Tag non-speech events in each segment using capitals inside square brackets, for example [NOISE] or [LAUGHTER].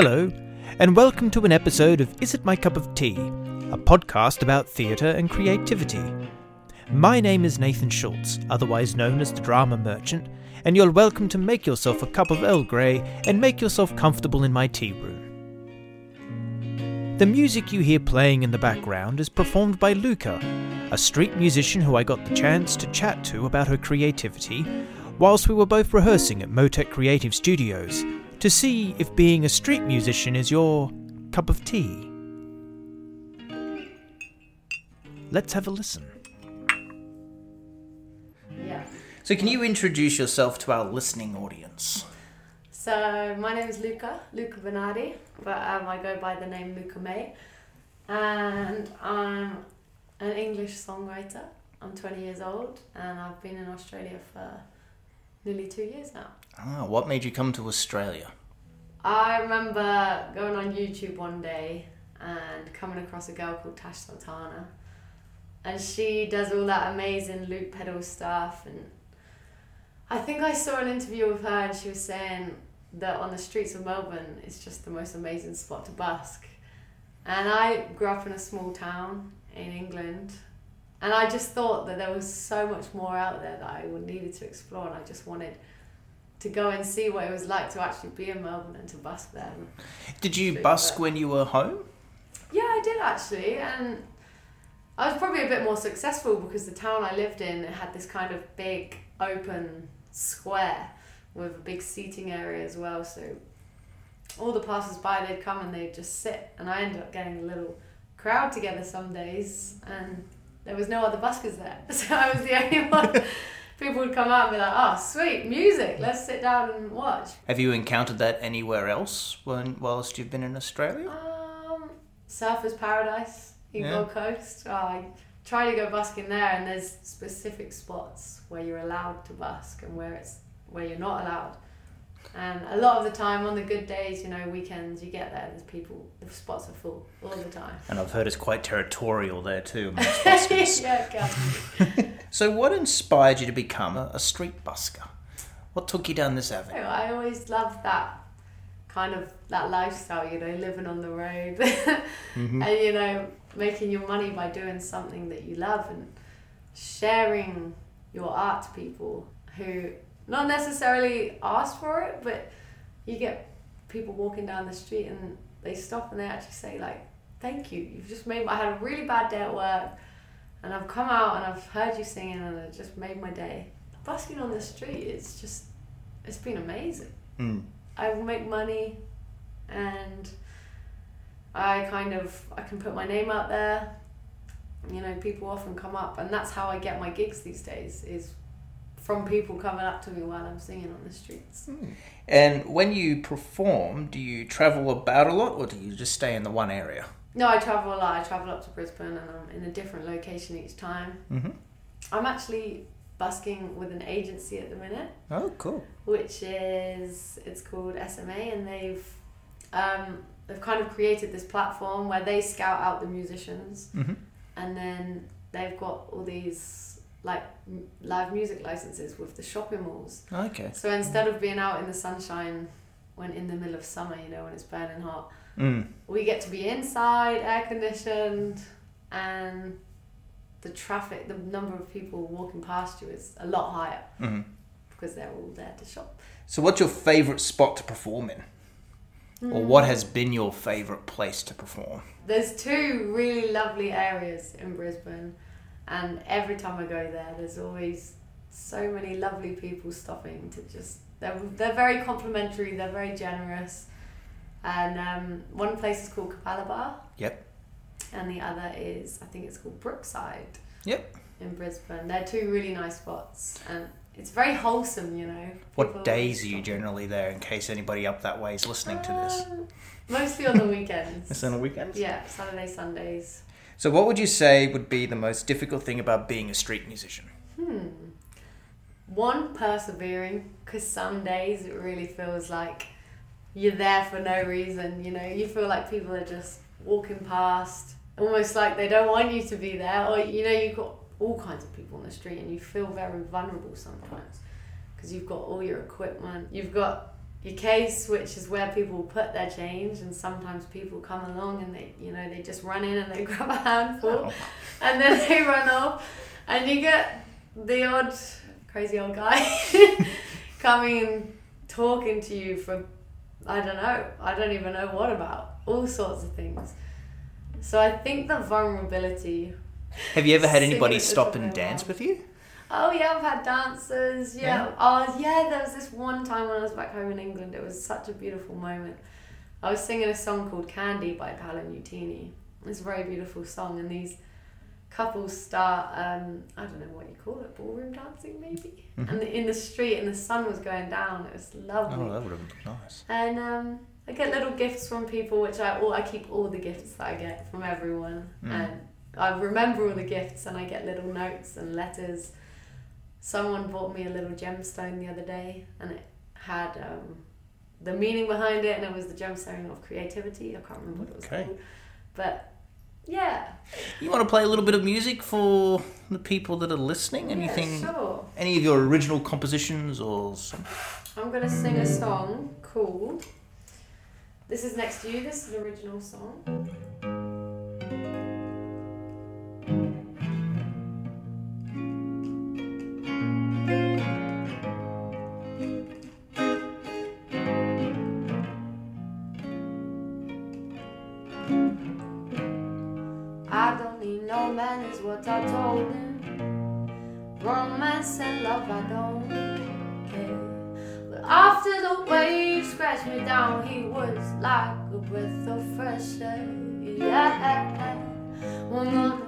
Hello, and welcome to an episode of Is It My Cup of Tea, a podcast about theatre and creativity. My name is Nathan Schultz, otherwise known as the Drama Merchant, and you're welcome to make yourself a cup of Earl Grey and make yourself comfortable in my tea room. The music you hear playing in the background is performed by Lucca, a street musician who I got the chance to chat to about her creativity whilst we were both rehearsing at Motec Creative Studios to see if being a street musician is your cup of tea. Let's have a listen. Yeah. So, can you introduce yourself to our listening audience? So my name is Lucca, Lucca Bernardi, but um, I go by the name Lucca Mae, and I'm an English songwriter. I'm 20 years old, and I've been in Australia for nearly two years now. Ah, what made you come to Australia? I remember going on YouTube one day and coming across a girl called Tash Sultana, and she does all that amazing loop pedal stuff. And I think I saw an interview with her, and she was saying that on the streets of Melbourne, it's just the most amazing spot to busk. And I grew up in a small town in England, and I just thought that there was so much more out there that I would needed to explore, and I just wanted to go and see what it was like to actually be in Melbourne and to busk there. Did you busk when you were home? Yeah, I did actually, and I was probably a bit more successful because the town I lived in had this kind of big open square with a big seating area as well. So all the passers-by they'd come and they'd just sit, and I ended up getting a little crowd together some days, and there was no other buskers there, [LAUGHS] so I was the only one. People would come out and be like, "Oh, sweet music! Let's sit down and watch." Have you encountered that anywhere else when, whilst you've been in Australia? Um, Surfers Paradise in Yeah. Gold Coast. Oh, I try to go busking there, and there's specific spots where you're allowed to busk and where it's where you're not allowed. And a lot of the time, on the good days, you know, weekends, you get there. There's people. The spots are full all the time. And I've heard it's quite territorial there too. [LAUGHS] [LAUGHS] yeah, [LAUGHS] so, what inspired you to become a, a street busker? What took you down this avenue? I always loved that kind of that lifestyle, you know, living on the road Mhm. and you know, making your money by doing something that you love and sharing your art to people who not necessarily ask for it, but you get people walking down the street and they stop and they actually say like, "Thank you, you've just made." My, I had a really bad day at work, and I've come out and I've heard you singing and it just made my day. Busking on the street, it's just, it's been amazing. Mm. I make money and I kind of I can put my name out there. You know, people often come up and that's how I get my gigs these days is from people coming up to me while I'm singing on the streets. And when you perform, do you travel about a lot or do you just stay in the one area? No, I travel a lot. I travel up to Brisbane and I'm in a different location each time. Mm-hmm. I'm actually busking with an agency at the minute. Oh, cool. which is it's called SMA, and they've um, they've kind of created this platform where they scout out the musicians, Mm-hmm. and then they've got all these like m- live music licenses with the shopping malls. Okay. So instead of being out in the sunshine when in the middle of summer, you know, when it's burning hot, Mm. we get to be inside, air conditioned, and the traffic, the number of people walking past you is a lot higher Mm-hmm. because they're all there to shop. So, what's your favourite spot to perform in? Or what has been your favourite place to perform? There's two really lovely areas in Brisbane, and every time I go there, there's always so many lovely people stopping to just. They're, they're very complimentary, they're very generous. And um, one place is called Capalaba. Yep. And the other is, I think it's called Brookside. Yep. In Brisbane. They're two really nice spots, and it's very wholesome, you know. What days are you generally there in case anybody up that way is listening to this? Um, Mostly on the [LAUGHS] weekends. It's on the weekends? Yeah, Saturday, Sundays. So, what would you say would be the most difficult thing about being a street musician? Hmm. One, persevering, because some days it really feels like you're there for no reason. You know, you feel like people are just walking past, almost like they don't want you to be there, or you know, you've got all kinds of people on the street and you feel very vulnerable sometimes because you've got all your equipment, you've got your case, which is where people put their change, and sometimes people come along and they, you know, they just run in and they [LAUGHS] grab a handful, Oh. and then they [LAUGHS] run off, and you get the odd crazy old guy [LAUGHS] coming and talking to you for, I don't know, I don't even know what about, all sorts of things. So I think the vulnerability. Have you ever had anybody stop and dance with you? Oh yeah, I've had dancers. Yeah. Yeah. Oh yeah, there was this one time when I was back home in England. It was such a beautiful moment. I was singing a song called Candy by Paolo Nutini. It's a very beautiful song, and these couples start. Um, I don't know what you call it, ballroom dancing maybe. Mhm. And in the street, and the sun was going down. It was lovely. Oh, that would have been nice. And um, I get little gifts from people, which I all I keep all the gifts that I get from everyone, Mm. and I remember all the gifts, and I get little notes and letters. Someone bought me a little gemstone the other day, and it had um, the meaning behind it, and it was the gemstone of creativity. I can't remember what it was Okay. called, but yeah, You want to play a little bit of music for the people that are listening? Anything? yeah, sure. Any of your original compositions or something? I'm gonna sing a song called. This is next to you. This is an original song. What I told him. Romance and love, I don't care. But after the waves scratched me down, he was like a breath of fresh air. Yeah. One morning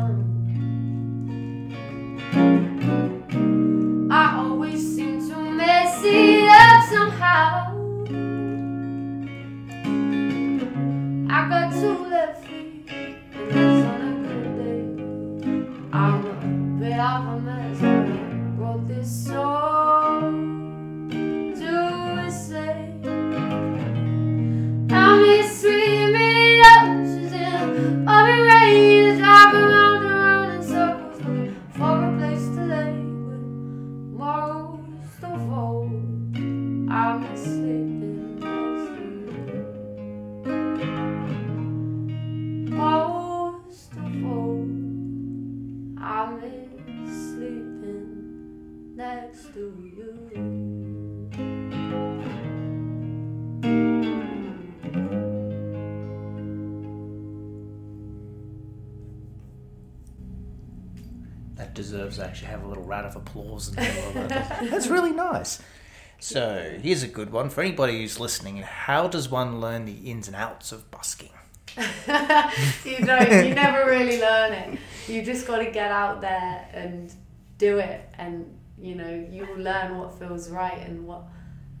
deserves to actually have a little round of applause in the middle of. That's really nice. So here's a good one for anybody who's listening. How does one learn the ins and outs of busking? [LAUGHS] you don't, you never really learn it. You just got to get out there and do it, and you know you will learn what feels right and what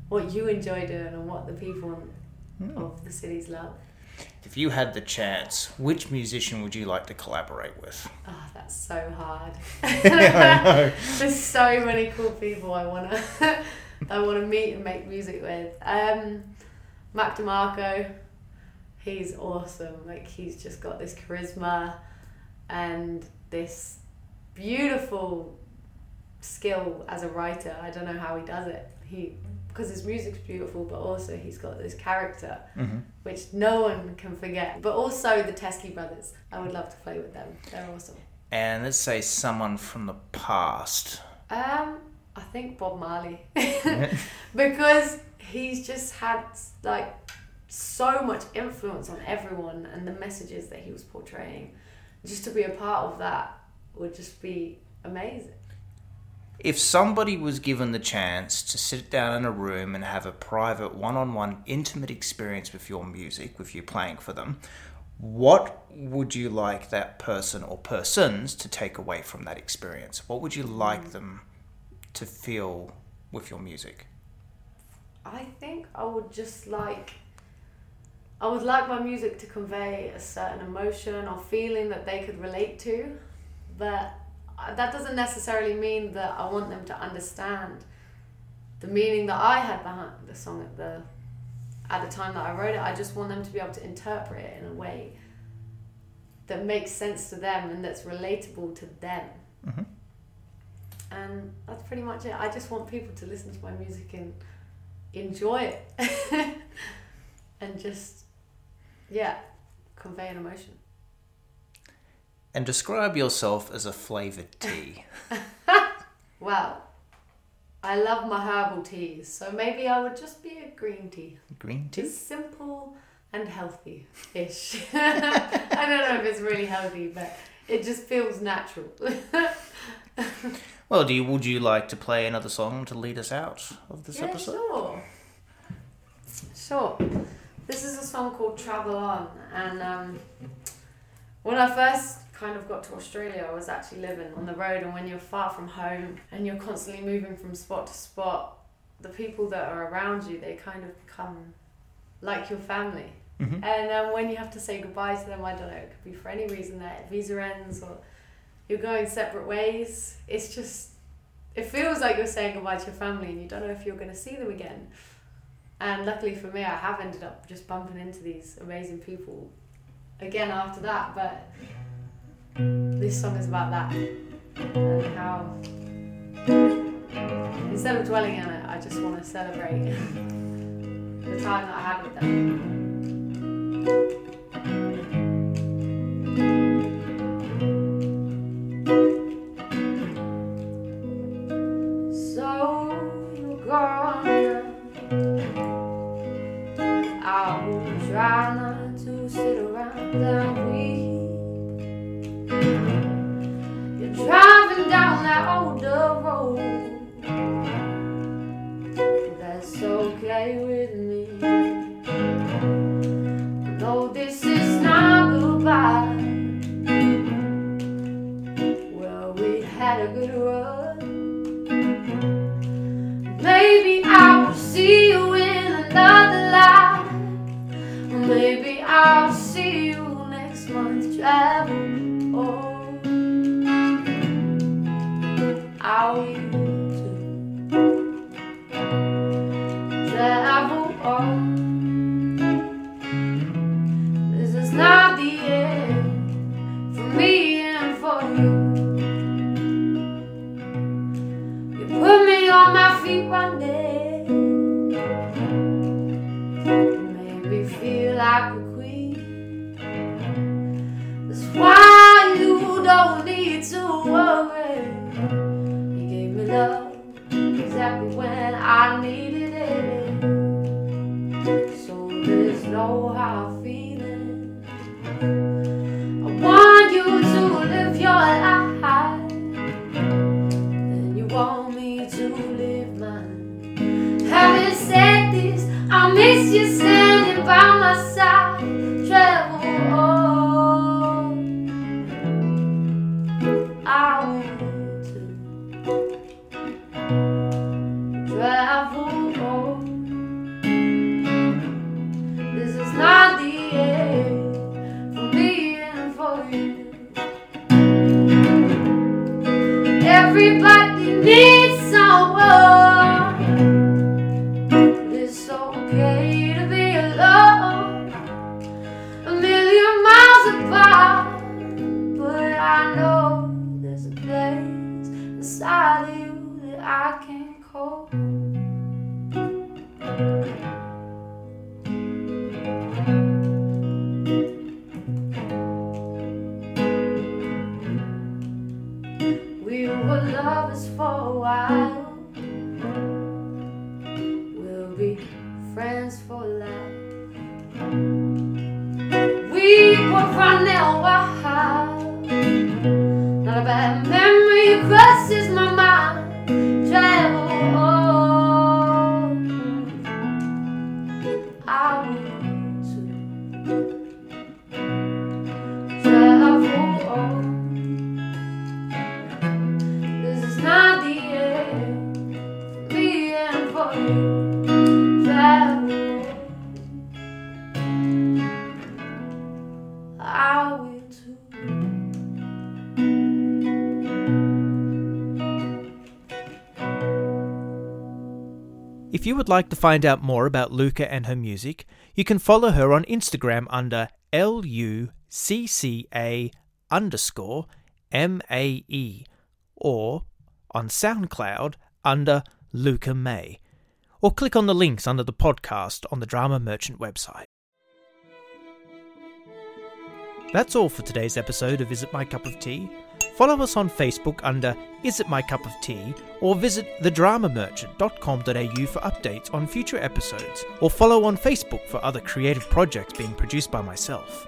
what you enjoy doing and what the people hmm. of the cities love. If you had the chance, which musician would you like to collaborate with? Oh, that's so hard. [LAUGHS] Know. [LAUGHS] There's so many cool people I wanna [LAUGHS] I wanna meet and make music with. Um, Mac DeMarco, he's awesome. Like he's just got this charisma and this beautiful skill as a writer. I don't know how he does it. He because his music's beautiful, but also he's got this character Mhm. which no one can forget. But also the Teskey brothers. I would love to play with them. They're awesome. and let's say someone from the past. Um, I think Bob Marley [LAUGHS] [LAUGHS] because he's just had like so much influence on everyone and the messages that he was portraying. Just to be a part of that would just be amazing. If somebody was given the chance to sit down in a room and have a private, one on one, intimate experience with your music, with you playing for them, what would you like that person or persons to take away from that experience? What would you like hmm. them to feel with your music? I think I would just like I would like my music to convey a certain emotion or feeling that they could relate to, but that doesn't necessarily mean that I want them to understand the meaning that I had behind the song at the at the time that I wrote it. I just want them to be able to interpret it in a way that makes sense to them and that's relatable to them. Mhm. And that's pretty much it. I just want people to listen to my music and enjoy it [LAUGHS] and just yeah convey an emotion And describe yourself as a flavored tea. [LAUGHS] well i love my herbal teas so maybe i would just be a green tea Green tea? just simple and healthy-ish [LAUGHS] i don't know if it's really healthy but it just feels natural Well, do you, would you like to play another song to lead us out of this yeah, episode? sure sure this is a song called travel on and um, when i first kind of got to australia i was actually living on the road and when you're far from home and you're constantly moving from spot to spot the people that are around you they kind of become like your family Mhm. and um, when you have to say goodbye to them i don't know it could be for any reason that visa ends or you're going separate ways it's just it feels like you're saying goodbye to your family and you don't know if you're going to see them again and luckily for me, I have ended up just bumping into these amazing people again after that. But this song is about that and how instead of dwelling on it, I just want to celebrate [LAUGHS] the time that I had with them. Travel on. I will when I needed it. So there's no hard feeling. If you would like to find out more about Lucca and her music, you can follow her on Instagram under L-U-C-C-A underscore M-A-E or on SoundCloud under Lucca Mae. Or click on the links under the podcast on the Drama Merchant website. That's all for today's episode of Is It My Cup of Tea? Follow us on Facebook under Is It My Cup of Tea or visit thedramamerchant.com.au for updates on future episodes or follow on Facebook for other creative projects being produced by myself.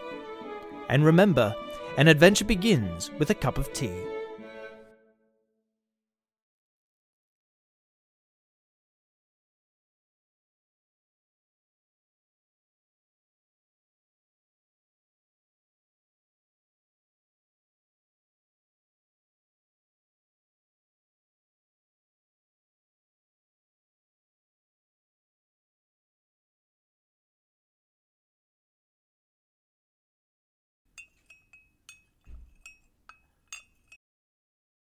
And remember, an adventure begins with a cup of tea.